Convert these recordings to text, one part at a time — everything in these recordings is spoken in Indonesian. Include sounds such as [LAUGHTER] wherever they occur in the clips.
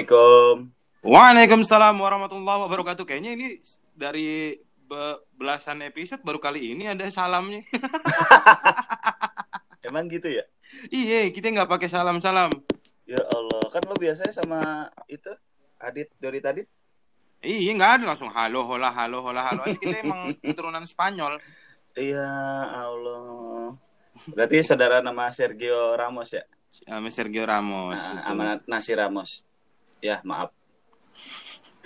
Assalamualaikum. Waalaikumsalam warahmatullahi wabarakatuh. Kayaknya ini dari be- belasan episode baru kali ini ada salamnya. [LAUGHS] Emang gitu ya? iya, kita nggak pakai salam-salam. Ya Allah, kan lo biasanya sama itu Adit Dori Tadit. Iya, nggak ada langsung halo hola halo hola halo. Ini kita emang [LAUGHS] keturunan Spanyol. Iya Allah. Berarti saudara nama Sergio Ramos ya? Sama Sergio Ramos. Nah, amanat Nasi Ramos. Ya maaf.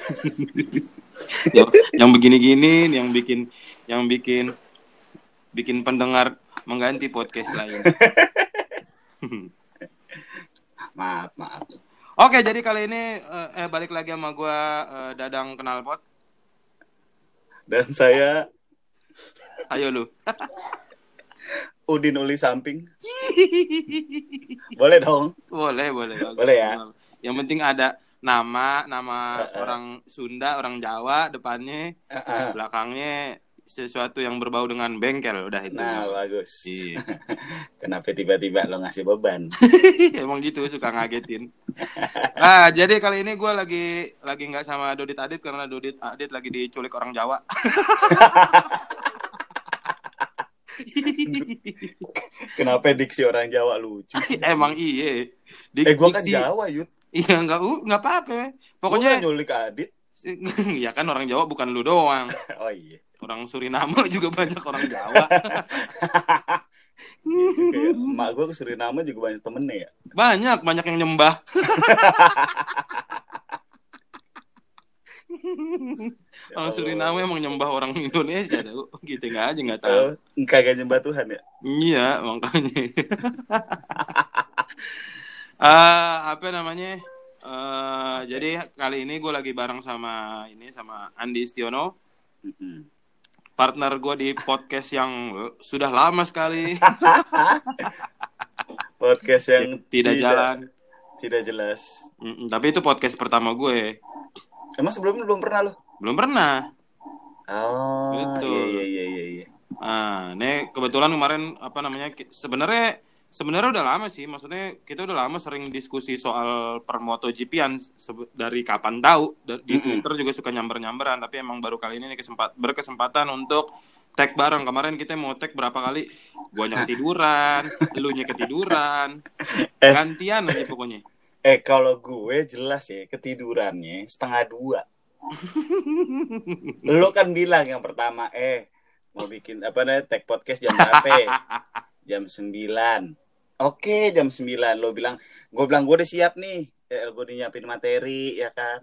[LAUGHS] yang, yang begini-gini, yang bikin, yang bikin, bikin pendengar mengganti podcast lain. [LAUGHS] Maaf maaf. Oke, jadi kali ini eh, eh, balik lagi sama gua eh, Dadang Kenalpot. Dan saya Ayo lu. [LAUGHS] Udin Uli Samping. Boleh dong. boleh, boleh. Boleh ya? Yang penting ada nama, nama eh. orang Sunda, orang Jawa, depannya, Heeh. belakangnya sesuatu yang berbau dengan bengkel, udah itu. Nah bagus. Iya. [LAUGHS] Kenapa tiba-tiba lo ngasih beban? [LAUGHS] Emang gitu suka ngagetin. Nah, jadi kali ini gue lagi lagi nggak sama Dodit Adit karena Dodit Adit lagi diculik orang Jawa. [LAUGHS] Kenapa diksi orang Jawa lucu? Emang iya. Di- Eh gua kan diksi- Jawa Yud. Iya nggak nggak apa-apa. Pokoknya Pokoknya nyulik Adit. [LAUGHS] ya kan orang Jawa bukan lu doang. [LAUGHS] Oh iya. Orang Suriname [LAUGHS] juga banyak orang Jawa. Gitu, kayak emak gue ke Suriname juga banyak temennya ya. Banyak, banyak yang nyembah. orang Suriname emang nyembah orang Indonesia. Tahu. Gitu nggak aja nggak tahu. Oh, kagak nyembah Tuhan ya? Iya, makanya. Eh, apa namanya? Eh, jadi kali ini gue lagi bareng sama ini sama Andi Istiono, Mm-mm. partner gue di podcast yang sudah lama sekali [LAUGHS] Podcast yang tidak jalan. Tidak jelas. Mm, tapi itu podcast pertama gue. Emang sebelumnya belum pernah lo? Belum pernah. Oh, Betul. iya iya iya iya. Nah, ini kebetulan kemarin apa namanya? Sebenarnya sebenarnya udah lama sih. Maksudnya kita udah lama sering diskusi soal per MotoGP-an dari kapan tahu di Mm-mm. Twitter juga suka nyamber-nyamberan, tapi emang baru kali ini kesempat berkesempatan untuk tag bareng. Kemarin kita mau tag berapa kali? Guanya ketiduran, [LAUGHS] elunya ketiduran. Eh. Gantian aja pokoknya. Eh kalau gue jelas ya ketidurannya setengah dua. [LAUGHS] Lo kan bilang yang pertama, eh mau bikin apa namanya tag podcast jam berapa? [LAUGHS] jam 9 Oke jam 9 Lo bilang, gue bilang gue udah siap nih. Eh, gue udah nyiapin materi ya kan.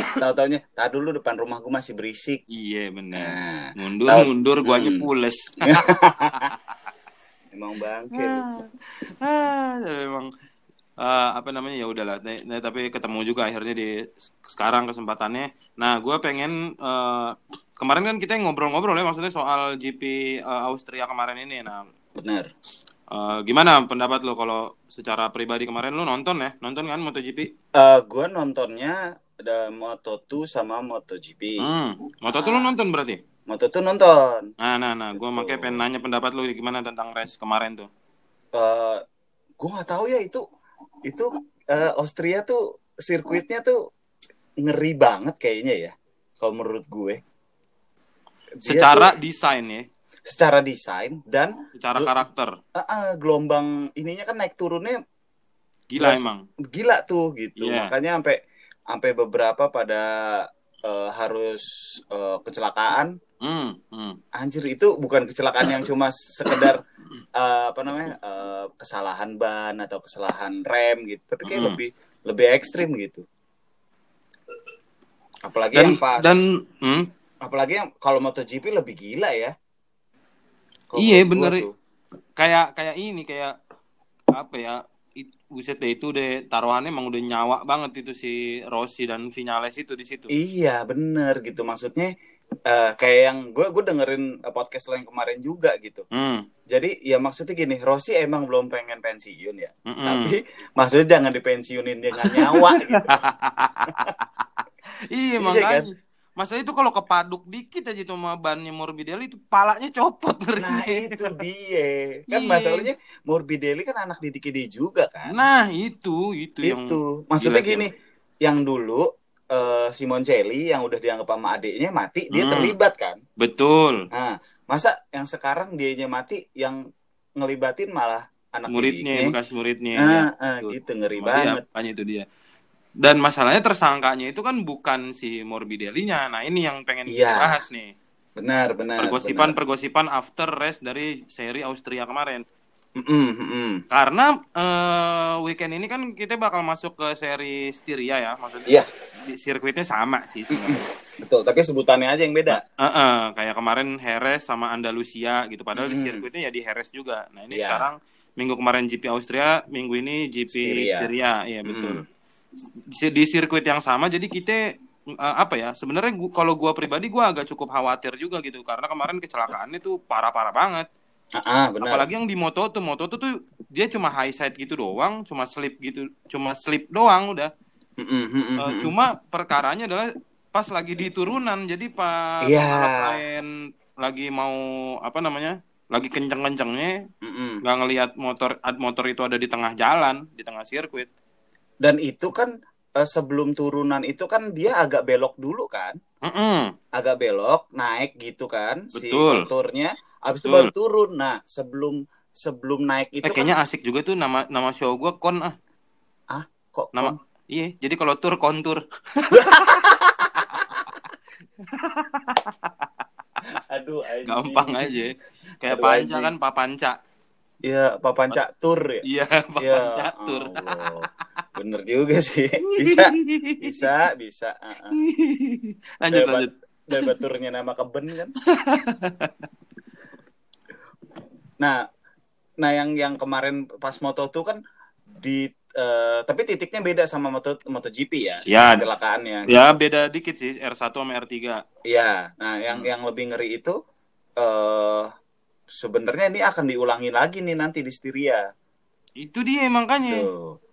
Tahu taunya, tak dulu depan rumah gue masih berisik. Iya benar. Nah, Mundur, Tahu. mundur, guanya Hmm. pules. [LAUGHS] emang bangke. ah, memang eh, apa namanya ya udahlah Nah, tapi ketemu juga akhirnya di sekarang kesempatannya nah gue pengen eh, kemarin kan kita ngobrol-ngobrol ya maksudnya soal GP eh, Austria kemarin ini nah Bener. Eh, gimana pendapat lo kalau secara pribadi kemarin? Lo nonton ya? Nonton kan MotoGP? Eh gue nontonnya ada Moto2 sama MotoGP. hmm. Moto tuh lo nonton berarti? Moto2 nonton. nah nah nah gue makanya pengen nanya pendapat lo gimana tentang race kemarin tuh. Eh gue nggak tahu ya itu itu eh, Austria tuh sirkuitnya tuh ngeri banget kayaknya ya kalau menurut gue. Dia secara tuh desain ya secara desain dan secara karakter. Eh, eh, gelombang ininya kan naik turunnya gila Mas- emang. gila tuh gitu. Iya. makanya sampai sampai beberapa pada eh, harus eh, kecelakaan. Hmm, hmm. anjir itu bukan kecelakaan yang cuma sekedar eh, apa namanya eh, kesalahan ban atau kesalahan rem gitu tapi kayak Mm. lebih lebih ekstrim gitu. Apalagi Dan yang pas. dan hmm, apalagi yang kalau MotoGP lebih gila ya Iya, bener. tuh. kayak kayak ini kayak apa ya? Buset deh itu deh taruhannya emang udah nyawa banget itu si Rossi dan Vinales itu di situ. iya bener gitu maksudnya eh, kayak yang gue gue dengerin eh, podcast lo yang kemarin juga gitu Hmm. jadi ya maksudnya gini Rossi emang belum pengen pensiun ya mm-mm. tapi [LAUGHS] maksudnya jangan dipensiunin dengan nyawa gitu [LAUGHS] iya [LAUGHS] Iya makanya. kan? Masalah itu kalau kepaduk dikit aja sama bannya Morbidelli itu palanya copot Nah ngerinya. itu dia. Kan Iya. masalahnya Morbidelli kan anak didik dia juga kan. Nah, itu itu, yang itu. Maksudnya gila, gini, yang dulu eh, Simoncelli yang udah dianggap sama adiknya mati, dia Hmm. terlibat kan. betul. Nah, masa yang sekarang dianya mati yang ngelibatin malah anak Muridnya, didiknya. bekas muridnya. Ah, ya. ah, Betul. gitu ngeri Sama banget. itu dia. Dan masalahnya tersangkanya itu kan bukan si Morbidelli-nya. Nah, ini yang pengen kita Iya. bahas nih. Benar, benar. Pergosipan-pergosipan after rest dari seri Austria kemarin. benar. Mm-mm, mm-mm. Karena eh, weekend ini kan kita bakal masuk ke seri Styria ya, maksudnya Iya. di- sirkuitnya sama sih. Betul, tapi sebutannya aja yang beda. Heeh, kayak kemarin Jerez sama Andalusia gitu. Padahal di Mm-mm. sirkuitnya ya di Jerez juga. Nah, ini Iya. sekarang minggu kemarin GP Austria, minggu ini GP Styria. Styria, iya betul. Mm. Di- sirkuit yang sama jadi kita eh, apa ya? Sebenarnya gua- kalau gua pribadi gua agak cukup khawatir juga gitu karena kemarin kecelakaannya tuh parah-parah banget. Ah, ah, benar. Apalagi yang di Moto tuh, Moto tuh tuh dia cuma high side gitu doang, cuma slip gitu, cuma slip doang udah. Mm-mm, Eh, mm-mm. cuma perkaranya adalah pas lagi di turunan, jadi pas Iya. pembalap lain lagi mau apa namanya, lagi kenceng-kencengnya, nggak ngelihat motor ad- motor itu ada di tengah jalan, di tengah sirkuit. Dan itu kan eh, sebelum turunan itu kan dia agak belok dulu kan? Mm-mm. Agak belok, naik gitu kan si Betul. konturnya. Habis itu Betul. baru turun. Nah, sebelum sebelum naik itu eh, kayaknya asik juga tuh nama nama show gua kon ah. kan kok Nama iya, jadi kalau tur kontur. [LAUGHS] aduh anjing. Gampang aja. Kayak Aduh, panca anjing. kan papanca. Iya, papanca tur ya. Iya, [LAUGHS] Ya, papanca tur. Bener juga sih. Bisa, bisa, bisa. Ah, ah. lanjut Hebat. lanjut. Dan baturnya nama keben kan. nah, nah yang yang kemarin pas moto tuh kan di eh, tapi titiknya beda sama moto MotoGP ya. Ya. Kecelakaannya. Ya beda dikit sih R1 sama R3. Iya. Nah, yang Hmm. yang lebih ngeri itu eh sebenarnya ini akan diulangi lagi nih nanti di Styria. Itu dia makanya. Tuh.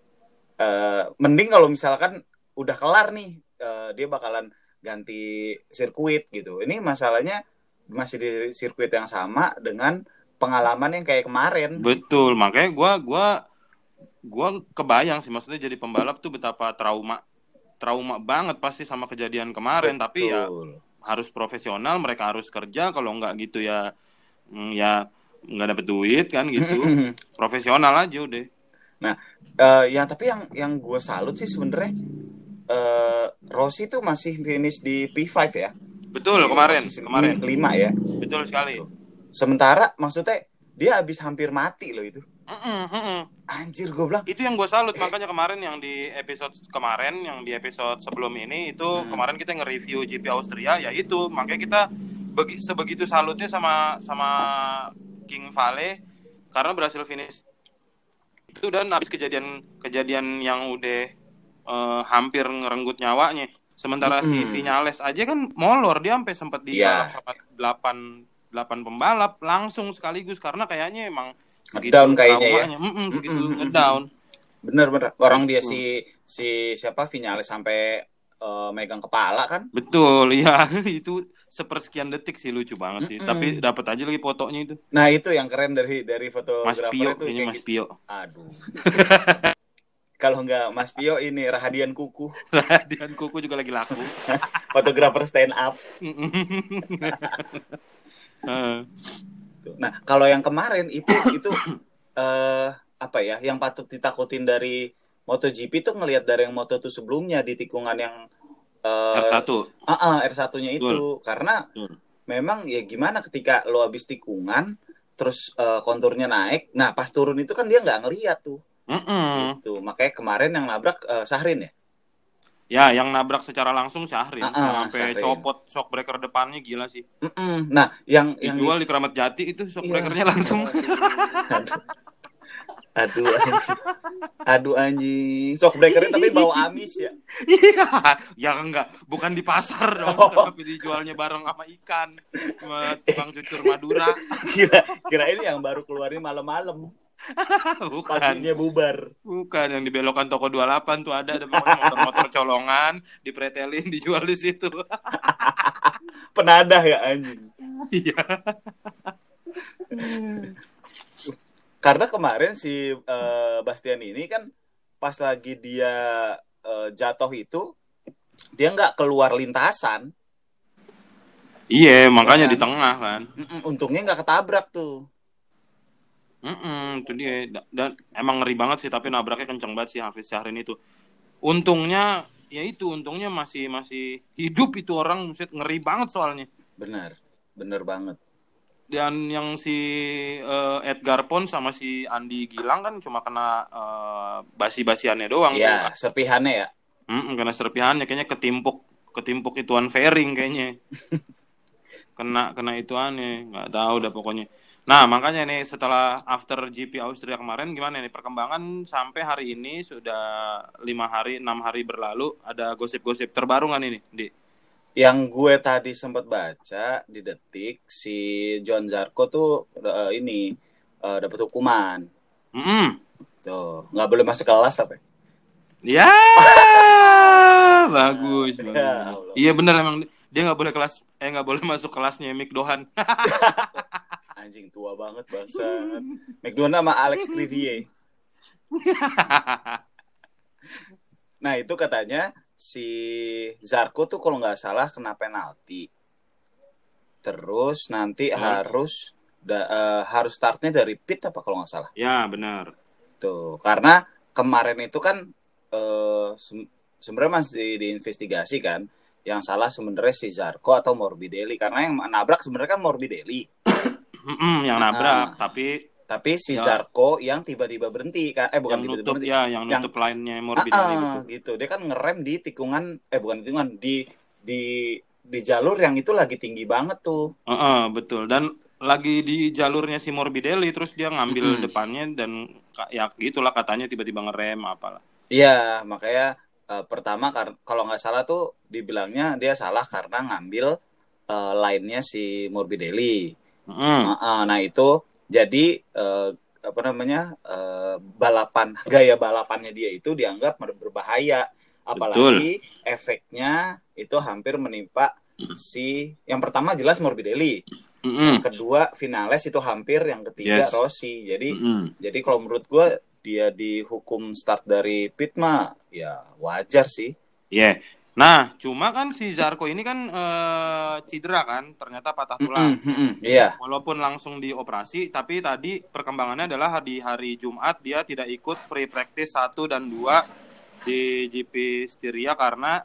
Eh, mending kalau misalkan udah kelar nih, eh, dia bakalan ganti sirkuit gitu. Ini masalahnya masih di sirkuit yang sama dengan pengalaman yang kayak kemarin. Betul, makanya gua gua gua kebayang sih maksudnya jadi pembalap tuh betapa trauma trauma banget pasti sama kejadian kemarin tapi ya Betul. harus profesional mereka harus kerja kalau nggak gitu ya mm, ya nggak dapet duit kan gitu [LAUGHS] profesional aja udah Eh, yang tapi yang yang gue salut sih sebenarnya eh Rossi tuh masih finish di P5 ya. betul kemarin Posisi kemarin kelima ya. betul sekali Sementara maksudnya dia habis hampir mati loh itu. Anjir gue bilang. itu yang gue salut makanya kemarin yang di episode kemarin yang di episode sebelum ini itu Hmm. kemarin kita nge-review GP Austria ya itu makanya kita begi- sebegitu salutnya sama sama King Vale karena berhasil finish itu dan habis kejadian kejadian yang udah eh, hampir ngerenggut nyawanya sementara si Mm-mm. Vinales aja kan molor dia sampai sempat di Iya. sama delapan delapan pembalap langsung sekaligus karena kayaknya emang Ngedown kayaknya ya. traumanya. Mm-mm, segitu Mm-mm. ngedown Bener-bener. Orang dia Betul. si si siapa Vinales sampai eh, megang kepala kan. Betul, iya [LAUGHS] itu sepersekian detik sih lucu banget sih. Mm-mm. Tapi dapat aja lagi fotonya itu. Nah itu yang keren dari dari Mas fotografer Pio, itu ini Mas gitu. Pio. Aduh. [LAUGHS] Kalau nggak Mas Pio ini Rahadian Kuku, [LAUGHS] Dan kuku juga lagi laku. [LAUGHS] fotografer stand up. Eh, Nah kalau yang kemarin itu itu [COUGHS] eh apa ya? Yang patut ditakutin dari MotoGP tuh ngelihat dari yang Moto2 sebelumnya di tikungan yang eh R1. ah, ah, R1-nya itu karena Betul. memang ya gimana ketika lo habis tikungan terus eh, konturnya naik, nah pas turun itu kan dia nggak ngeliat tuh. Mm-mm. Gitu. Makanya kemarin yang nabrak eh, Sahrin ya. Ya, yang nabrak secara langsung Syahrin. Ah, ah, Yang sampai Syahrin. copot shock breaker depannya gila sih. Mm-mm. Nah, yang yang Dijual di Keramat Jati itu shock Iya. breakernya langsung. [LAUGHS] Aduh. Aduh anjing. Aduh anjing. Shock breakernya tapi bau amis ya. Iya, ya enggak, bukan di pasar dong, Oh. tapi dijualnya bareng sama ikan, sama tukang cucur Madura. Kira kira ini yang baru keluarin malam-malam. bukan. Paginya bubar. Bukan yang dibelokkan toko 28 tuh ada ada motor-motor colongan, dipretelin, [LAUGHS] dijual di situ. Penadah ya anjing. Iya. Karena kemarin si eh, Bastian ini kan pas lagi dia eh, jatuh itu dia nggak keluar lintasan. Iya, makanya Kan? di tengah kan. Mm-mm, untungnya nggak ketabrak tuh. Mm-mm, itu dia. Da- Dan emang ngeri banget sih, tapi nabraknya kenceng banget sih Hafiz Syahrin itu. Untungnya, ya itu, untungnya masih masih hidup itu orang, ngeri banget soalnya. Benar, benar banget. Dan yang si eh, Edgar Pon sama si Andi Gilang kan cuma kena eh, basi-basiannya doang. Iya, tuh. serpihannya ya. Mm-mm, kena serpihannya, kayaknya ketimpuk ketimpuk ituan fairing kayaknya. [LAUGHS] kena kena ituannya, nggak tahu udah pokoknya. Nah, makanya nih setelah after GP Austria kemarin gimana nih perkembangan sampai hari ini sudah lima hari enam hari berlalu ada gosip-gosip terbaru nggak ini di Yang gue tadi sempat baca di detik si John Zarko tuh eh, ini eh, dapat hukuman. Mm-mm. Tuh, nggak boleh masuk kelas apa? ya [LAUGHS] bagus, Ya bagus. Allah. iya bener emang dia nggak boleh kelas eh nggak boleh masuk kelasnya Mick Dohan [LAUGHS] Anjing tua banget bangsat. McDonald sama Alex Crivier. [LAUGHS] Nah, itu katanya si Zarko tuh kalau nggak salah kena penalti. Terus nanti Hmm. harus da- eh, harus startnya dari pit apa kalau nggak salah. ya benar Tuh, karena kemarin itu kan eh, se- sebenarnya masih diinvestigasi kan. Yang salah sebenarnya si Zarko atau Morbidelli karena yang nabrak sebenarnya kan Morbidelli. Yang nabrak tapi Tapi si Ya. Zarko yang tiba-tiba berhenti kan eh bukan yang tiba-tiba nutup berhenti. ya yang Yang- nutup lainnya Morbidelli ah, betul. gitu. Dia kan ngerem di tikungan eh bukan tikungan di di di jalur yang itu lagi tinggi banget tuh. Heeh, betul dan lagi di jalurnya si Morbidelli terus dia ngambil Mm-mm. depannya dan ya gitulah katanya tiba-tiba ngerem apalah Iya, makanya eh, pertama kalau nggak salah tuh dibilangnya dia salah karena ngambil eh, line-nya si Morbidelli. Mm. Ah, nah itu jadi eh, apa namanya eh, balapan gaya balapannya dia itu dianggap ber- berbahaya apalagi efeknya itu hampir menimpa si yang pertama jelas Morbidelli Mm-mm. yang kedua Vinales itu hampir yang ketiga Yes. Rossi jadi Mm-mm. jadi kalau menurut gue dia dihukum start dari pit mah ya wajar sih Iya. Nah, cuma kan si Zarko ini kan eh, cedera kan, ternyata patah tulang. Mm-mm, mm-mm, iya Walaupun langsung dioperasi, tapi tadi perkembangannya adalah di hari Jumat dia tidak ikut free practice 1 dan 2 di GP Styria karena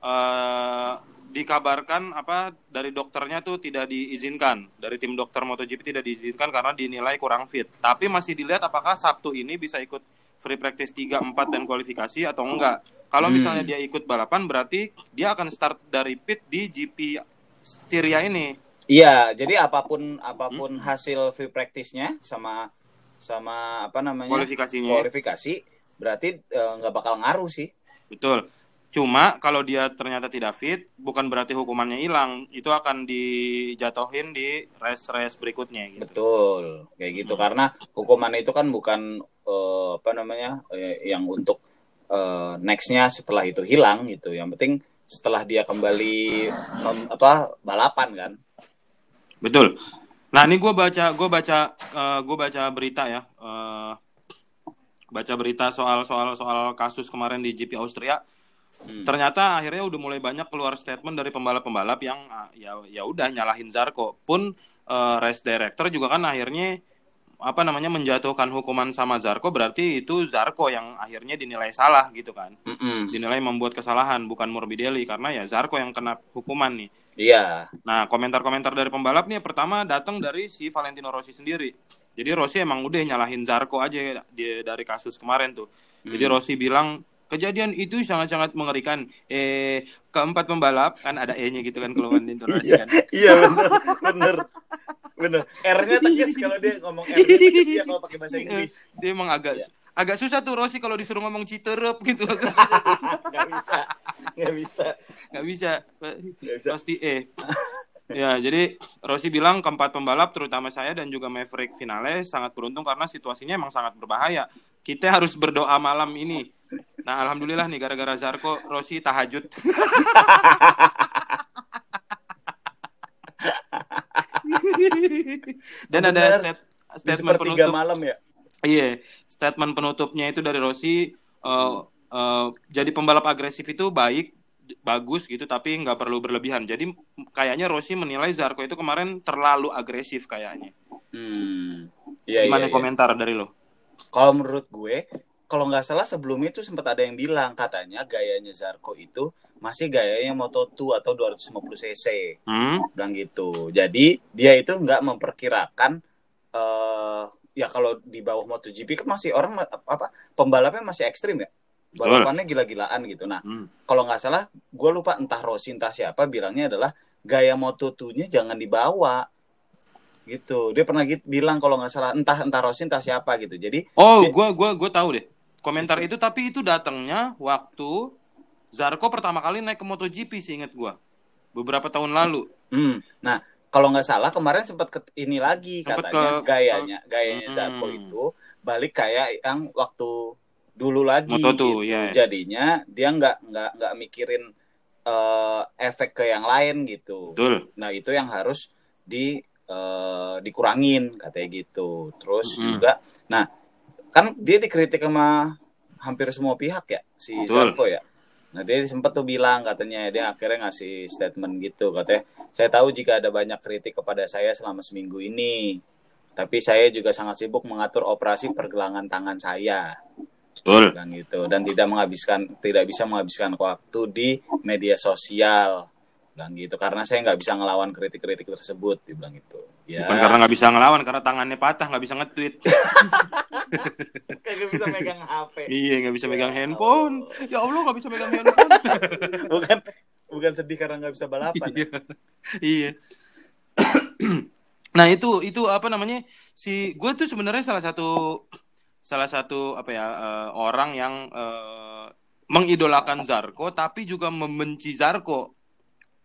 eh, dikabarkan apa dari dokternya tuh tidak diizinkan dari tim dokter MotoGP tidak diizinkan karena dinilai kurang fit. Tapi masih dilihat apakah Sabtu ini bisa ikut free practice 3, 4 dan kualifikasi atau enggak. Kalau Hmm. misalnya dia ikut balapan berarti dia akan start dari pit di GP Styria ini. iya jadi apa pun apa pun Hmm. hasil free practice-nya sama sama apa namanya Kualifikasinya. kualifikasi berarti eh, nggak bakal ngaruh sih Betul. Cuma kalau dia ternyata tidak fit, bukan berarti hukumannya hilang. Itu akan dijatuhin di race-race berikutnya gitu. betul kayak gitu Hmm. karena hukuman itu kan bukan eh, apa namanya eh, yang untuk eh, nextnya setelah itu hilang gitu yang penting setelah dia kembali non- apa balapan kan Betul. Nah, ini gue baca gue baca gue baca berita ya. eh, baca berita soal soal soal kasus kemarin di GP Austria. Hmm. Ternyata akhirnya udah mulai banyak keluar statement dari pembalap-pembalap yang ah, ya ya udah nyalahin Zarko. Pun eh, race director juga kan akhirnya apa namanya menjatuhkan hukuman sama Zarko berarti itu Zarko yang akhirnya dinilai salah gitu kan. Mm-mm. Dinilai membuat kesalahan bukan Morbidelli karena ya Zarko yang kena hukuman nih. iya Nah, komentar-komentar dari pembalap nih pertama datang dari si Valentino Rossi sendiri. Jadi Rossi emang udah nyalahin Zarko aja di, dari kasus kemarin tuh. Jadi Hmm. Rossi bilang kejadian itu sangat-sangat mengerikan. Eh keempat pembalap kan ada E-nya gitu kan kalau Valentino Rossi kan. Iya bener, bener, [LAUGHS] bener. R-nya tegas kalau dia ngomong R-nya tegas dia kalau pakai bahasa Inggris. Dia emang agak Iya. agak susah tuh Rossi kalau disuruh ngomong citerep gitu agak susah. Gak bisa, gak bisa, Nggak bisa. gak bisa. Pasti E. Ya, jadi Rossi bilang keempat pembalap terutama saya dan juga Maverick Finale sangat beruntung karena situasinya emang sangat berbahaya. Kita harus berdoa malam ini. Nah, alhamdulillah nih gara-gara Zarko Rossi tahajud. [LAUGHS] [LAUGHS] Dan ada stat- Di statement sepertiga penutup. malam ya. Iya, statement penutupnya itu dari Rossi eh, eh, jadi pembalap agresif itu baik bagus gitu tapi nggak perlu berlebihan. Jadi kayaknya Rossi menilai Zarko itu kemarin terlalu agresif kayaknya. Hmm. Iya, Gimana iya, iya. komentar dari lo? Kalau menurut gue, kalau nggak salah sebelumnya itu sempat ada yang bilang katanya gayanya Zarko itu masih gayanya Moto2 atau 250 cc. Hmm? bilang gitu. Jadi dia itu nggak memperkirakan eh ya kalau di bawah MotoGP kan masih orang apa pembalapnya masih ekstrim ya. Balapannya gila-gilaan gitu. Nah, Hmm. kalau nggak salah gue lupa entah Rossi entah siapa bilangnya adalah gaya Moto2-nya jangan dibawa gitu. Dia pernah gitu, bilang kalau nggak salah entah entah Rossi entah siapa gitu. Jadi Oh, gua gua gua tahu deh. Komentar itu tapi itu datangnya waktu Zarko pertama kali naik ke MotoGP sih inget gua. Beberapa tahun lalu. Hmm. Nah, kalau nggak salah kemarin sempat ke ini lagi Sempet katanya ke- gayanya gayanya Hmm. Zarko itu balik kayak yang waktu dulu lagi. Moto2, gitu. yes. Jadinya dia nggak nggak nggak mikirin eh, efek ke yang lain gitu. Betul. Nah itu yang harus di eh, dikurangin katanya gitu. Terus Mm-mm. juga, nah kan dia dikritik sama hampir semua pihak ya si Betul. Zarko ya. Nah dia sempat tuh bilang katanya dia akhirnya ngasih statement gitu katanya saya tahu jika ada banyak kritik kepada saya selama seminggu ini, tapi saya juga sangat sibuk mengatur operasi pergelangan tangan saya Betul. bilang gitu dan tidak menghabiskan tidak bisa menghabiskan waktu di media sosial bilang gitu karena saya nggak bisa ngelawan kritik-kritik tersebut dibilang gitu ya Bukan karena nggak bisa ngelawan, karena tangannya patah, nggak bisa nge-tweet. [LAUGHS] [LAUGHS] kagak bisa megang HP iya, nggak bisa Ya megang Allah. handphone. Ya Allah, nggak bisa megang handphone. [LAUGHS] bukan bukan sedih karena nggak bisa balapan ya. Iya. iya. [CLEARS THROAT] nah itu itu apa namanya si gue tuh sebenarnya salah satu salah satu apa ya eh, orang yang eh, mengidolakan Zarko tapi juga membenci Zarko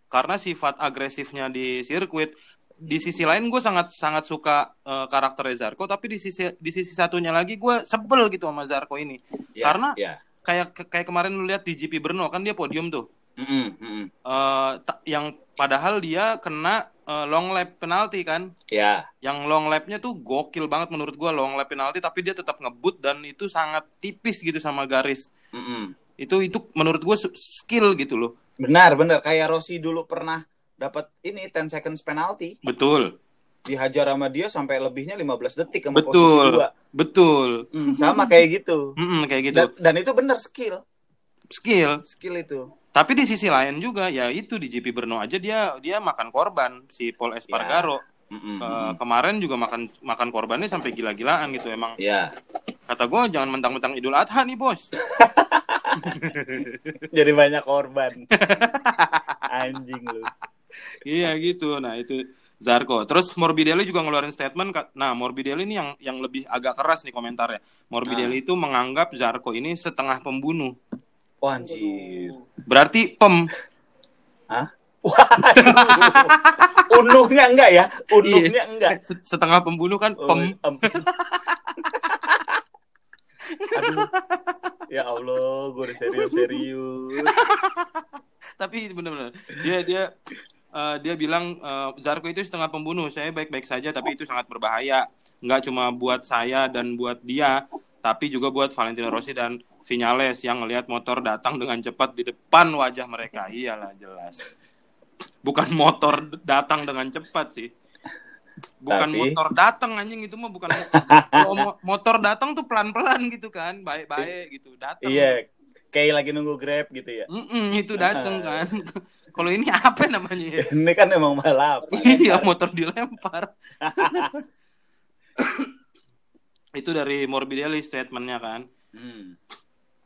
karena sifat agresifnya di sirkuit di sisi lain gue sangat sangat suka eh, karakternya Zarko tapi di sisi di sisi satunya lagi gue sebel gitu sama Zarko ini Ya, Karena- ya kayak kayak kemarin lu lihat di GP Brno kan dia podium tuh mm-mm. eh ta- yang padahal dia kena eh, long lap penalti kan. ya Yang long lapnya tuh gokil banget menurut gua long lap penalti tapi dia tetap ngebut dan itu sangat tipis gitu sama garis. mm-mm. Itu itu menurut su- skill gitu loh. benar benar kayak Rossi dulu pernah dapat ini 10 seconds penalti Betul. dihajar sama dia sampai lebihnya 15 detik sama posisi Betul. dua. Betul. Hmm, sama kayak gitu Mm-mm, kayak gitu. dan, dan itu benar skill Skill. skill itu Tapi di sisi lain juga ya itu di GP Brno aja dia dia makan korban si Paul Espargaro. Mm-mm, Ke- mm-mm. kemarin juga makan makan korbannya sampai gila-gilaan gitu emang. ya Kata gua jangan mentang-mentang Idul Adha nih, Bos. [LAUGHS] jadi banyak korban [LAUGHS] anjing lu Iya gitu. Nah, itu Zarko. Terus Morbidelli juga ngeluarin statement. Nah, Morbidelli ini yang yang lebih agak keras nih komentarnya. Morbidelli itu menganggap Zarko ini setengah pembunuh. Wah, anjir Berarti pem. Hah? [LAUGHS] Unuhnya enggak ya? Unuhnya enggak. Setengah pembunuh kan Oh, pem. em. Aduh. Ya Allah, gue udah serius-serius. [LAUGHS] Tapi benar-benar dia dia eh, dia bilang eh, Zarko itu setengah pembunuh. Saya baik-baik saja tapi itu sangat berbahaya. Nggak cuma buat saya dan buat dia, tapi juga buat Valentino Rossi dan Vinales yang ngelihat motor datang dengan cepat di depan wajah mereka. Iyalah jelas. Bukan motor datang dengan cepat sih. Bukan Tapi- motor datang anjing itu mah bukan kalau mo- motor datang tuh pelan-pelan gitu kan, baik-baik gitu. Datang. Iya, kayak lagi nunggu Grab gitu ya. Mm-mm, itu datang kan. [LAUGHS] Kalau ini [LAUGHS] apa namanya ya? Ini kan emang balap. [LAUGHS] Iya, motor dilempar. [LAUGHS] itu dari Morbidelli statementnya kan. Hmm.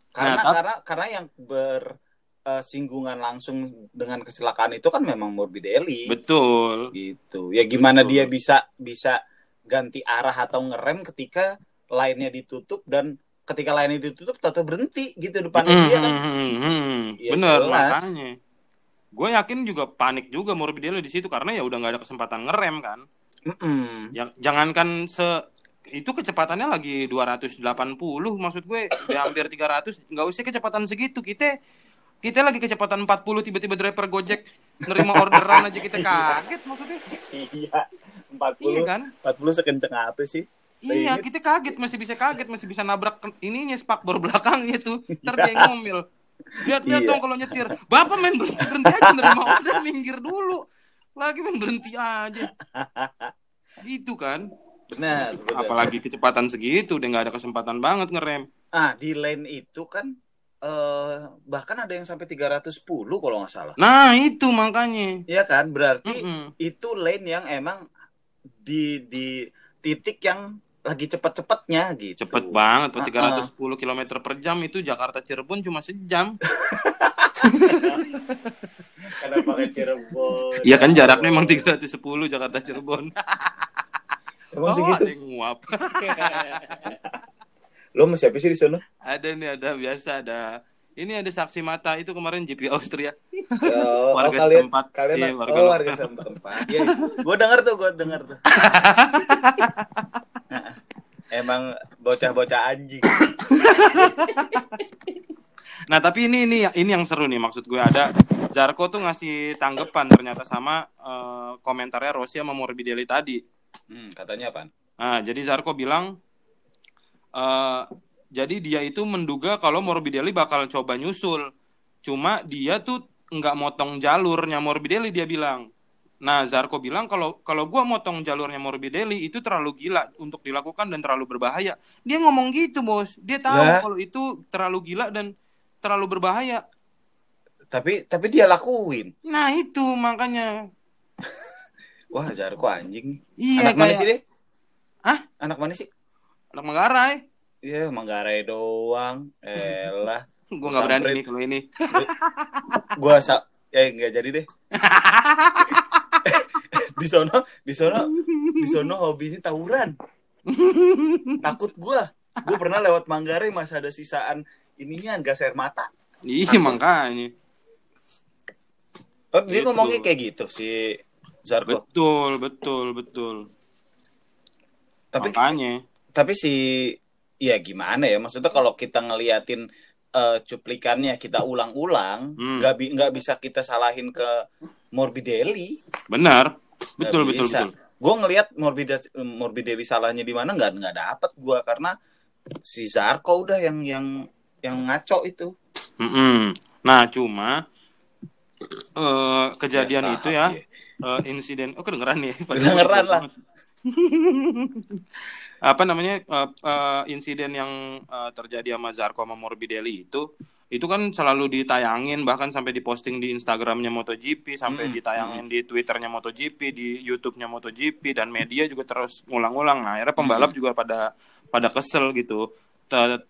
Karena Nah, karena karena yang bersinggungan langsung dengan kecelakaan itu kan memang Morbidelli. Betul. gitu ya gimana Betul. dia bisa bisa ganti arah atau ngerem ketika lainnya ditutup dan ketika lainnya ditutup atau berhenti gitu depannya dia kan Ya, Bener jelas. makanya. Gue yakin juga panik juga Morbidelli di situ karena ya udah nggak ada kesempatan ngerem kan. Mm-mm. Yang jangankan se itu kecepatannya lagi 280 maksud gue udah hampir 300 nggak usah kecepatan segitu kita kita lagi kecepatan 40 tiba-tiba driver Gojek nerima orderan aja kita kaget maksudnya iya 40 Iya kan? 40 sekenceng apa sih? Iya, Ini- kita kaget masih bisa kaget, masih bisa nabrak ininya spakbor belakangnya tuh. Ntar dia ngomel. Lihat lihat Iya. dong kalau nyetir. Bapak main berhenti berhenti aja nerima order minggir dulu. Lagi main berhenti aja. Gitu kan. Benar, benar. Apalagi kecepatan segitu udah nggak ada kesempatan banget ngerem. Ah, di lane itu kan eh bahkan ada yang sampai 310 kalau nggak salah. Nah, itu makanya. Iya kan? Berarti Mm-mm. itu lane yang emang di di titik yang lagi cepet-cepetnya gitu. Cepet banget, Pak. Ah, 310 km per jam itu Jakarta Cirebon cuma sejam. [LAUGHS] Karena pakai Cirebon. Iya kan jaraknya emang 310 Jakarta Cirebon. [LAUGHS] Emang Oh, segitu. ada yang nguap. [LAUGHS] Lo sama siapa sih di sana? ada nih, ada biasa ada. Ini ada saksi mata itu kemarin GP Austria. Oh, Warga oh, kalian, setempat. Kalian, Iya, warga oh, warga setempat. Iya, gue denger tuh, gue denger tuh. Emang bocah-bocah anjing. Nah, tapi ini ini ini yang seru nih maksud gue ada Zarko tuh ngasih tanggapan ternyata sama eh, komentarnya Rossi sama Morbidelli tadi. Hmm, katanya apa? Nah, jadi Zarko bilang eh jadi dia itu menduga kalau Morbidelli bakal coba nyusul. Cuma dia tuh nggak motong jalurnya Morbidelli dia bilang. Nah, Zarko bilang kalau kalau gua motong jalurnya Morbidelli itu terlalu gila untuk dilakukan dan terlalu berbahaya. Dia ngomong gitu, Bos. Dia tahu Ya. kalau itu terlalu gila dan terlalu berbahaya. Tapi tapi dia lakuin. Nah, itu makanya. [LAUGHS] Wah, Zarko anjing. Iya Anak mana kayak sih deh? Hah? Anak mana sih? anak Manggarai. Iya, Manggarai doang. Elah. [LAUGHS] Gua nggak berani nih kalau ini. Gua sa eh nggak jadi deh. [LAUGHS] di sono, di sono, di sono hobinya tawuran. Takut gua. Gua pernah lewat Manggarai masih ada sisaan ininya gas air mata. Iya, makanya. Oh, dia Gitu. ngomongnya kayak gitu si Zarko. Betul, betul, betul. Tapi Makanya. tapi si ya gimana ya maksudnya kalau kita ngeliatin eh, cuplikannya kita ulang-ulang Hmm. nggak bi nggak bisa kita salahin ke Morbidelli Benar. Betul, betul, bisa. betul. gue ngelihat Morbidelli Morbidelli salahnya di mana nggak nggak dapet gue karena si Zarko udah yang yang yang ngaco itu Mm-mm. Nah, cuma eh kejadian Ya, itu ya, dia. eh, insiden. Oh, kedengeran nih. [LAUGHS] Kedengeran lah. Apa namanya? eh, eh, insiden yang eh, terjadi sama Zarko sama Morbidelli itu itu kan selalu ditayangin bahkan sampai diposting di Instagramnya MotoGP sampai Mm, ditayangin di Twitternya MotoGP di YouTube-nya MotoGP dan media juga terus ngulang-ulang. Nah, akhirnya pembalap juga pada pada kesel gitu.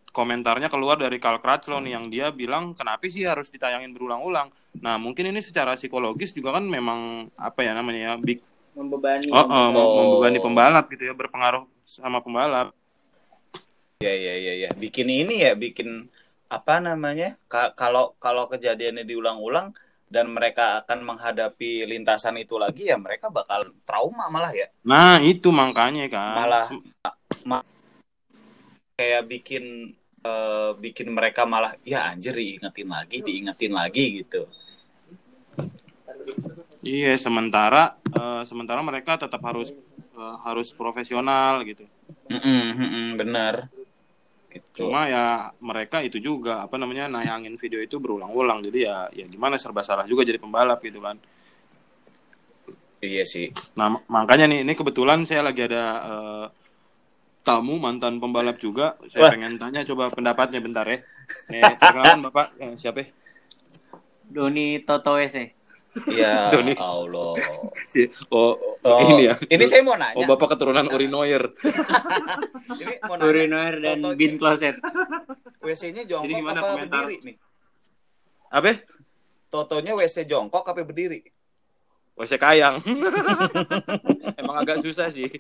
Komentarnya keluar dari Karl Crutchlow nih yang dia bilang kenapa sih harus ditayangin berulang-ulang? Nah mungkin ini secara psikologis juga kan memang apa ya namanya ya big membebani oh, oh, Oh. membebani pembalap gitu ya berpengaruh sama pembalap. Ya ya ya ya bikin ini ya bikin apa namanya ka- kalau kalau kejadiannya diulang-ulang dan mereka akan menghadapi lintasan itu lagi ya mereka bakal trauma malah ya. Nah itu makanya kan malah ma- kayak bikin eh, bikin mereka malah ya anjir diingetin lagi diingetin lagi gitu. Iya sementara eh, sementara mereka tetap harus eh, harus profesional gitu. Mm-mm, mm-mm, bener gitu Cuma ya mereka itu juga apa namanya nayangin video itu berulang-ulang jadi ya ya gimana serba salah juga jadi pembalap gitu kan. iya sih Nah mak- makanya nih ini kebetulan saya lagi ada eh, tamu mantan pembalap juga. Saya Wah. pengen tanya coba pendapatnya bentar ya. Eh, perkenalkan bapak eh, siapa? ya? Doni Toto Ya [LAUGHS] Doni. Allah [LAUGHS] Si oh, Oh, ini ya. ini saya mau Oh nanya bapak keturunan urinoir. [LAUGHS] ini mau nanya Urinoir dan Toto- bin closet WC-nya jongkok apa komentar? berdiri nih Apa? Totonya WC jongkok apa berdiri Oh saya kayang. Emang agak susah sih.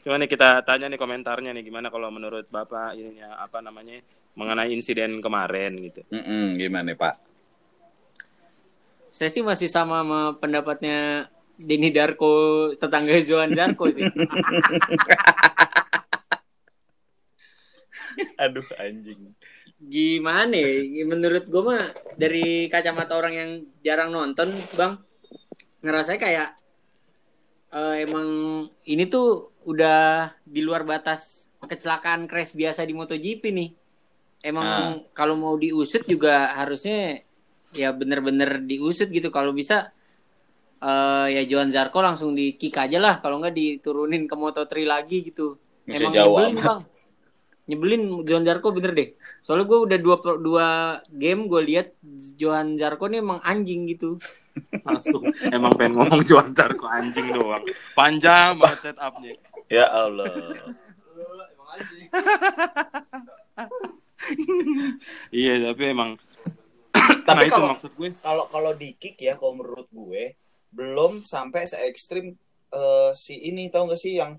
Cuma nih kita tanya nih komentarnya nih gimana kalau menurut bapak ininya apa namanya mengenai insiden kemarin gitu. Mm-mm, gimana pak saya sih masih sama sama pendapatnya Denny Darko tetangga Johan Darko itu [LAUGHS] aduh anjing gimana ya menurut gue mah dari kacamata orang yang jarang nonton bang ngerasa kayak eh, emang ini tuh udah di luar batas kecelakaan crash biasa di MotoGP nih. Emang Ah. kalau mau diusut juga harusnya ya bener-bener diusut gitu. Kalau bisa eh, ya Johan Zarco langsung di kick aja lah. Kalau nggak diturunin ke Moto3 lagi gitu. Bisa Emang jauh nyebelin amat. bang. Nyebelin Johan Zarco bener deh. Soalnya gue udah dua dua game gue lihat Johan Zarco nih emang anjing gitu. [LAUGHS] Langsung emang pengen ngomong Johan Zarco anjing doang. Panjang banget setupnya. Ya Allah. Iya, tapi emang Tapi nah itu kalau maksud gue. kalau kalau di kick ya kalau menurut gue belum sampai se ekstrim eh, si ini tahu gak sih yang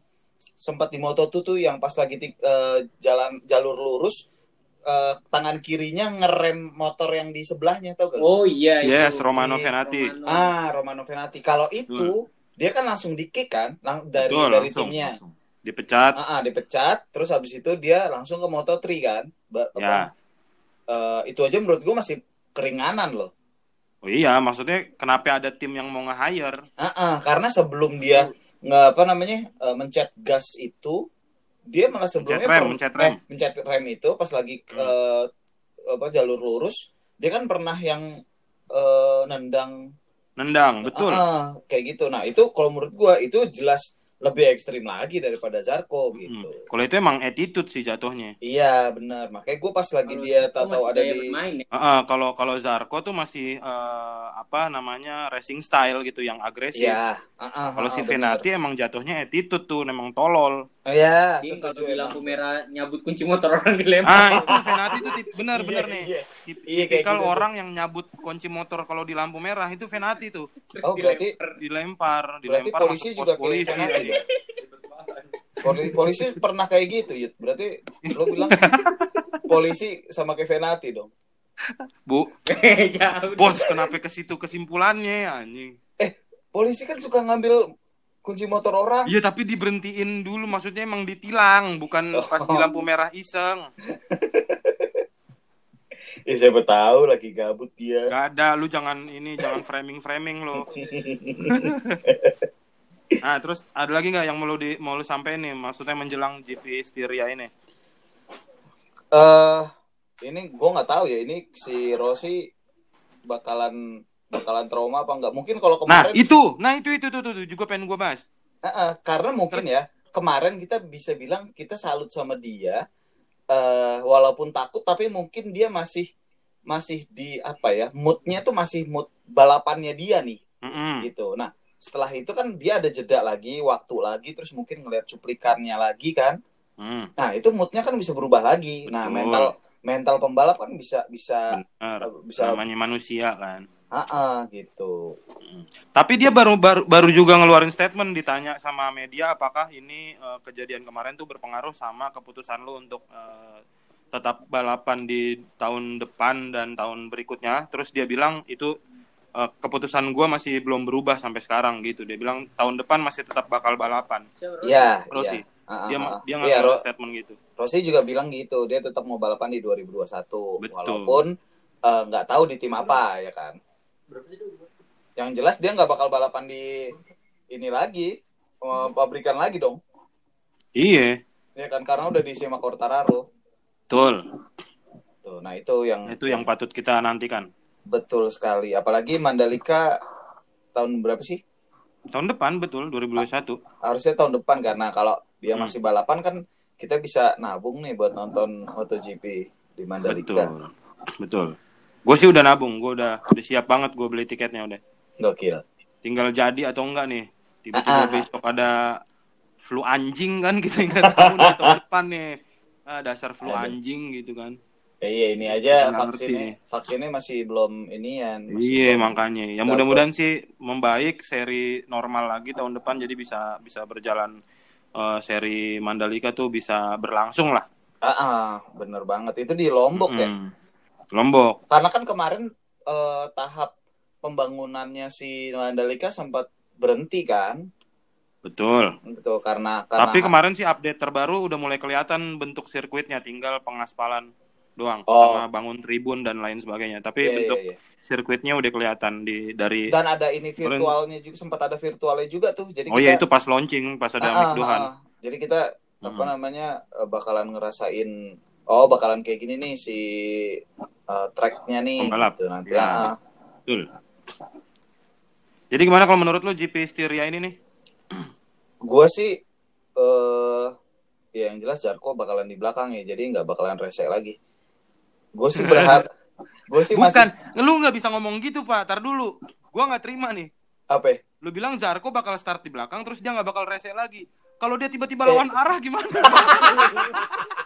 sempat di Moto2 tuh yang pas lagi tik- eh, jalan jalur lurus eh, tangan kirinya ngerem motor yang di sebelahnya tahu gak? Oh iya Yes, itu Romano si Venati. Romano. Ah, Romano Venati. Kalau itu dia kan langsung di kick kan lang- dari Betul, dari langsung, timnya. langsung. Dipecat. Ah, ah, dipecat terus habis itu dia langsung ke Moto3 kan. Ba- apa, Ya. eh, itu aja menurut gue masih keringanan loh. Oh iya, maksudnya kenapa ada tim yang mau nge-hire? Ah, ah, karena sebelum dia nggak apa namanya eh, mencet gas itu dia malah sebelumnya Mencet rem, per- mencet rem. eh, mencet rem itu pas lagi ke apa jalur lurus dia kan pernah yang eh, nendang Nendang, betul. Ah, kayak gitu nah itu kalau menurut gua itu jelas lebih ekstrim lagi daripada Zarko Hmm. gitu Kalau itu emang attitude sih jatuhnya. iya benar makanya gua pas lagi Kalau dia Zarco tahu ada di bermain ya. Heeh, kalau kalau Zarko tuh masih eh, apa namanya racing style gitu yang agresif. Iya, ah, ah, Kalau ah, si. Venati emang jatuhnya attitude tuh, emang tolol. Iya, Jadi kalau setuju di emang. lampu merah nyabut kunci motor orang dilempar. Ah, itu Venati tuh tip- benar-benar Iya, nih. iya. Tip- Iya, tipikal gitu orang yang nyabut kunci motor kalau di lampu merah itu Venati tuh. Oh, berarti Dilempar, Berarti dilempar polisi masuk juga polisi. kayak? Polisi, polisi pernah kayak gitu, Yud. Berarti lo bilang polisi sama kayak Venati dong. Bu, Jauh. bos kenapa ke situ kesimpulannya anjing? Polisi kan suka ngambil kunci motor orang. Iya tapi diberhentiin dulu maksudnya emang ditilang bukan pas di lampu merah iseng. [LAUGHS] Ya siapa tahu lagi gabut dia. Gak ada lu jangan ini jangan framing framing lo. [LAUGHS] nah terus ada lagi nggak yang mau lu di mau lu sampai nih maksudnya menjelang GP Styria ini? Eh, ini gue nggak tahu ya. Ini si Rossi bakalan bakalan trauma apa enggak? Mungkin kalau Nah kemarin itu, nah itu itu tuh, tuh, juga pengen gue bahas. Eh, eh, karena mungkin ya kemarin kita bisa bilang kita salut sama dia eh walaupun takut tapi mungkin dia masih masih di apa ya moodnya tuh masih mood balapannya dia nih Mm-mm. gitu nah setelah itu kan dia ada jeda lagi waktu lagi terus mungkin ngeliat cuplikannya lagi kan Hmm, nah itu moodnya kan bisa berubah lagi nah Betul. mental mental pembalap kan bisa bisa benar. bisa Namanya manusia kan. Ah ah, gitu Tapi dia baru baru baru juga ngeluarin statement ditanya sama media apakah ini eh, kejadian kemarin tuh berpengaruh sama keputusan lu untuk eh, tetap balapan di tahun depan dan tahun berikutnya. Terus dia bilang itu eh, keputusan gua masih belum berubah sampai sekarang gitu. Dia bilang tahun depan masih tetap bakal balapan. ya Rossi. ya. Ah, Dia ah. dia Iya, ngeluarin Ro- statement gitu. Rossi juga bilang gitu, dia tetap mau balapan di 2021. Betul. Walaupun eh, nggak tahu di tim apa ya kan. Yang jelas dia nggak bakal balapan di ini lagi, pabrikan lagi dong. Iya, Ya kan karena udah di Sima Quartararo. betul. Tuh, nah itu yang Itu yang patut kita nantikan. betul sekali. Apalagi Mandalika tahun berapa sih? Tahun depan betul 2021. Harusnya tahun depan karena kalau dia Hmm. masih balapan kan kita bisa nabung nih buat nonton MotoGP di Mandalika. Betul. Betul. Gue sih udah nabung, gue udah udah siap banget gue beli tiketnya udah. Gokil. Tinggal jadi atau enggak nih. Ah, Tiba-tiba ah. besok ada flu anjing kan [LAUGHS] kita nggak tahu nih tahun depan nih. Ah, dasar flu Aduh. anjing gitu kan. Ya, iya ini aja Nggak vaksinnya vaksinnya masih belum ini ya. Iya makanya. Ya Nggak mudah-mudahan sih membaik seri normal lagi tahun depan jadi bisa bisa berjalan eh, seri Mandalika tuh bisa berlangsung lah. Ah, ah, bener banget itu di Lombok ya. Lombok. Karena kan kemarin eh, tahap pembangunannya si Mandalika sempat berhenti kan, Betul. gitu karena karena Tapi kemarin sih update terbaru udah mulai kelihatan bentuk sirkuitnya, tinggal pengaspalan. doang Oh. sama bangun tribun dan lain sebagainya. Tapi Iya, iya, bentuk iya. sirkuitnya udah kelihatan di dari Dan ada ini virtualnya juga sempat ada virtualnya juga tuh. Jadi Oh kita, iya itu pas launching pas ada Ah, Mick ah, ah. Jadi kita apa Hmm. namanya eh, bakalan ngerasain oh bakalan kayak gini nih si eh, tracknya nih Pembalap. gitu nanti. Ya. Ah. Betul. Jadi gimana kalau menurut lu GP Styria ini nih? [CLEARS THROAT] Gua sih eh ya yang jelas Jarko bakalan di belakang ya. Jadi nggak bakalan rese lagi. Gue sih berharap [LAUGHS] gue sih Bukan, masih lu nggak bisa ngomong gitu pak. Tar dulu, gua nggak terima nih. apa? ya? Lu bilang Zarko bakal start di belakang, terus dia nggak bakal rese lagi. Kalau dia tiba-tiba Eh. lawan arah gimana? [LAUGHS]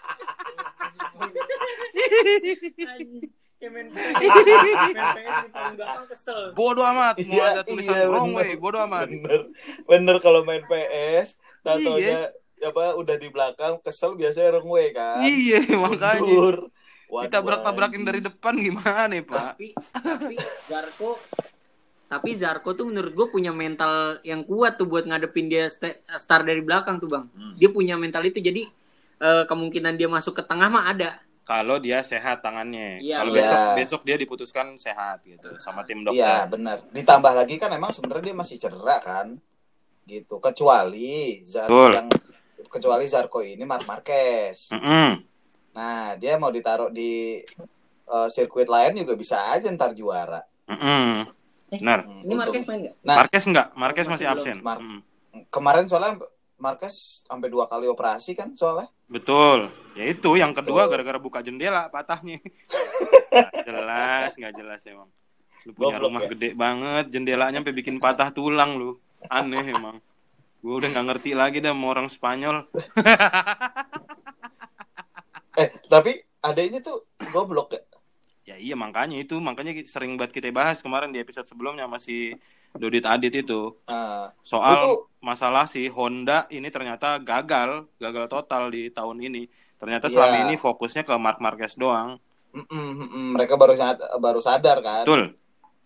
Bodoh amat, mau Iya, ada tulisan iya, wrong way, bodoh amat. Bener, bener kalau main PS, tatonya Iya. apa udah di belakang kesel biasanya wrong way kan. Iya, [LAUGHS] makanya. Mundur. Ditabrak-tabrakin anjing. dari depan gimana nih, Pak? Tapi tapi Zarko tapi Zarko tuh menurut gue punya mental yang kuat tuh buat ngadepin dia st- start dari belakang tuh bang. Hmm. Dia punya mental itu jadi eh, kemungkinan dia masuk ke tengah mah ada. Kalau dia sehat tangannya. Iya. Kalau besok besok dia diputuskan sehat gitu sama tim dokter. Iya benar. Ditambah lagi kan emang sebenarnya dia masih cedera kan, gitu. Kecuali Zar Betul. yang kecuali Zarko ini Mark Marquez. Mm-mm. Nah dia mau ditaruh di eh, sirkuit lain juga bisa aja ntar juara. Mm-mm. Eh, Benar. Hmm, Ini Marquez main nggak? Nah Marquez enggak? Marquez Masih masih, absen. Mar- Mm. kemarin soalnya Marquez sampai dua kali operasi kan soalnya. Betul. Ya itu yang kedua gara-gara buka jendela patahnya. [LAUGHS] Nggak jelas, nggak jelas emang. Lu punya Goblok rumah ya. gede banget, jendelanya sampai bikin patah tulang lu. Aneh emang. Gue udah nggak ngerti lagi dah sama orang Spanyol. [LAUGHS] Eh tapi adanya tuh goblok ya. Ya iya makanya itu, makanya sering banget kita bahas kemarin di episode sebelumnya masih Dodit Adit itu. Nah, Soal Itu- masalah si Honda ini ternyata gagal, gagal total di tahun ini. Ternyata Iya. selama ini fokusnya ke Mark Marquez doang. mm, mm, mm, mereka baru sad- baru sadar kan. Betul.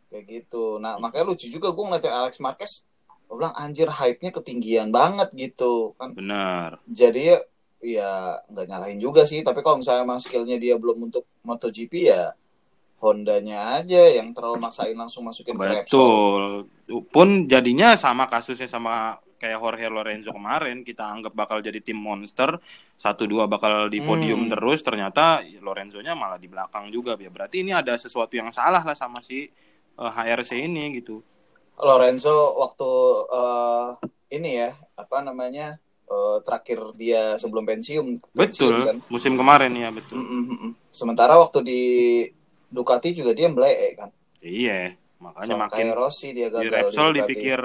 kayak gitu nah makanya lucu juga gue ngeliatin Alex Marquez gue bilang anjir hype-nya ketinggian banget gitu kan Benar. jadi ya nggak nyalahin juga sih tapi kalau misalnya emang skillnya dia belum untuk MotoGP ya Hondanya aja yang terlalu maksain langsung masukin ke Repsol Betul. Pun jadinya sama kasusnya sama kayak Jorge Lorenzo kemarin, kita anggap bakal jadi tim monster, satu dua bakal di podium Hmm. terus, ternyata Lorenzo-nya malah di belakang juga. Ya berarti ini ada sesuatu yang salah lah sama si eh, HRC ini gitu. Lorenzo waktu eh, ini ya apa namanya eh, terakhir dia sebelum pensiun pensiun Betul. kan Musim kemarin ya betul. Mm, mm. sementara waktu di Ducati juga dia melek kan Iya, makanya Sama makin kayak Rossi dia di gagal Repsol Ducati. dipikir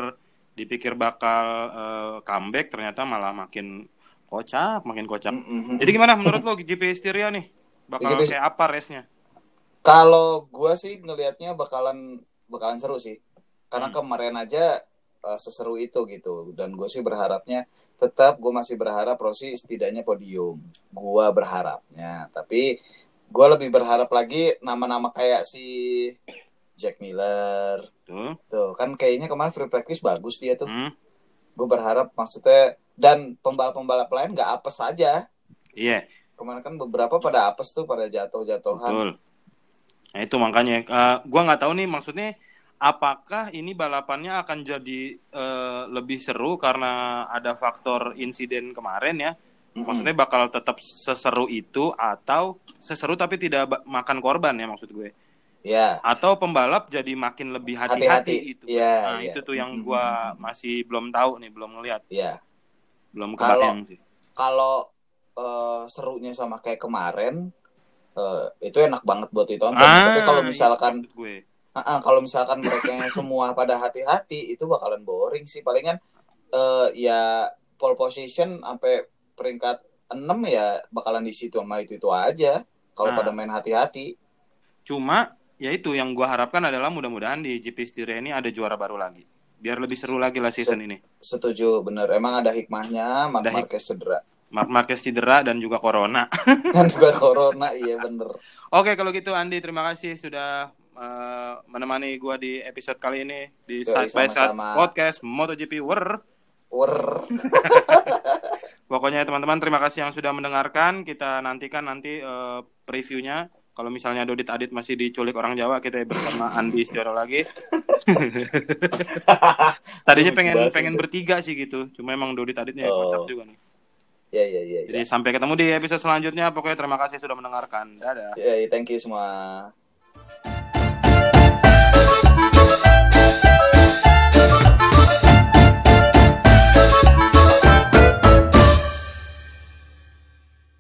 dipikir bakal eh, comeback, ternyata malah makin kocak, makin kocak. Mm, mm, mm. Jadi gimana menurut lo GP Styria nih? Bakal GP kayak apa race-nya? Kalau gua sih ngelihatnya bakalan bakalan seru sih. Karena Hmm. kemarin aja uh, seseru itu gitu. Dan gue sih berharapnya tetap gue masih berharap Rossi setidaknya podium. Gua berharapnya. Tapi gua lebih berharap lagi nama-nama kayak si Jack Miller. Tuh. Tuh, kan kayaknya kemarin free practice bagus dia tuh. Hmm. Gue berharap maksudnya dan pembalap-pembalap lain nggak apes aja. Iya, Kemarin kan beberapa pada apes tuh pada jatuh-jatuhan. betul. Nah itu makanya eh, gua nggak tahu nih maksudnya apakah ini balapannya akan jadi eh, lebih seru karena ada faktor insiden kemarin ya. Maksudnya bakal tetap seseru itu atau seseru tapi tidak makan korban ya maksud gue. Ya. Atau pembalap jadi makin lebih Hati-hati. itu. Iya, nah, iya. itu tuh yang Mm-mm. gua masih belum tahu nih, belum ngeliat, Ya. belum kebayang sih. kalau eh, serunya sama kayak kemarin eh, itu enak banget buat ditonton. Ah, Tapi kalau itu misalkan maksud gue. ah, kalau misalkan mereka yang semua pada hati-hati itu bakalan boring sih. Palingan eh, ya pole position sampai peringkat 6 ya bakalan di situ sama itu itu aja. Kalau Nah. pada main hati-hati. Cuma ya itu yang gua harapkan adalah mudah-mudahan di GP Styria ini ada juara baru lagi. Biar lebih seru lagi lah season ini. Setuju bener. Emang ada hikmahnya Mark Ada hik- Marquez cedera. Mark Marquez cedera dan juga corona. [LAUGHS] Dan juga corona iya bener. Oke, kalau gitu Andi terima kasih sudah eh, menemani gua di episode kali ini di Yoi, Side by Side. Podcast MotoGP World. Wer. [LAUGHS] Pokoknya teman-teman terima kasih yang sudah mendengarkan. Kita nantikan nanti eh, previewnya. Kalau misalnya Dodit Adit masih diculik orang Jawa, kita bersama Andi Setioro lagi. [LAUGHS] Tadinya pengen pengen bertiga sih gitu. Cuma emang Dodit Aditnya Oh. kocak juga nih. Ya ya ya. Jadi sampai ketemu di episode selanjutnya. Pokoknya terima kasih sudah mendengarkan. Dadah. Ya, ya, thank you semua.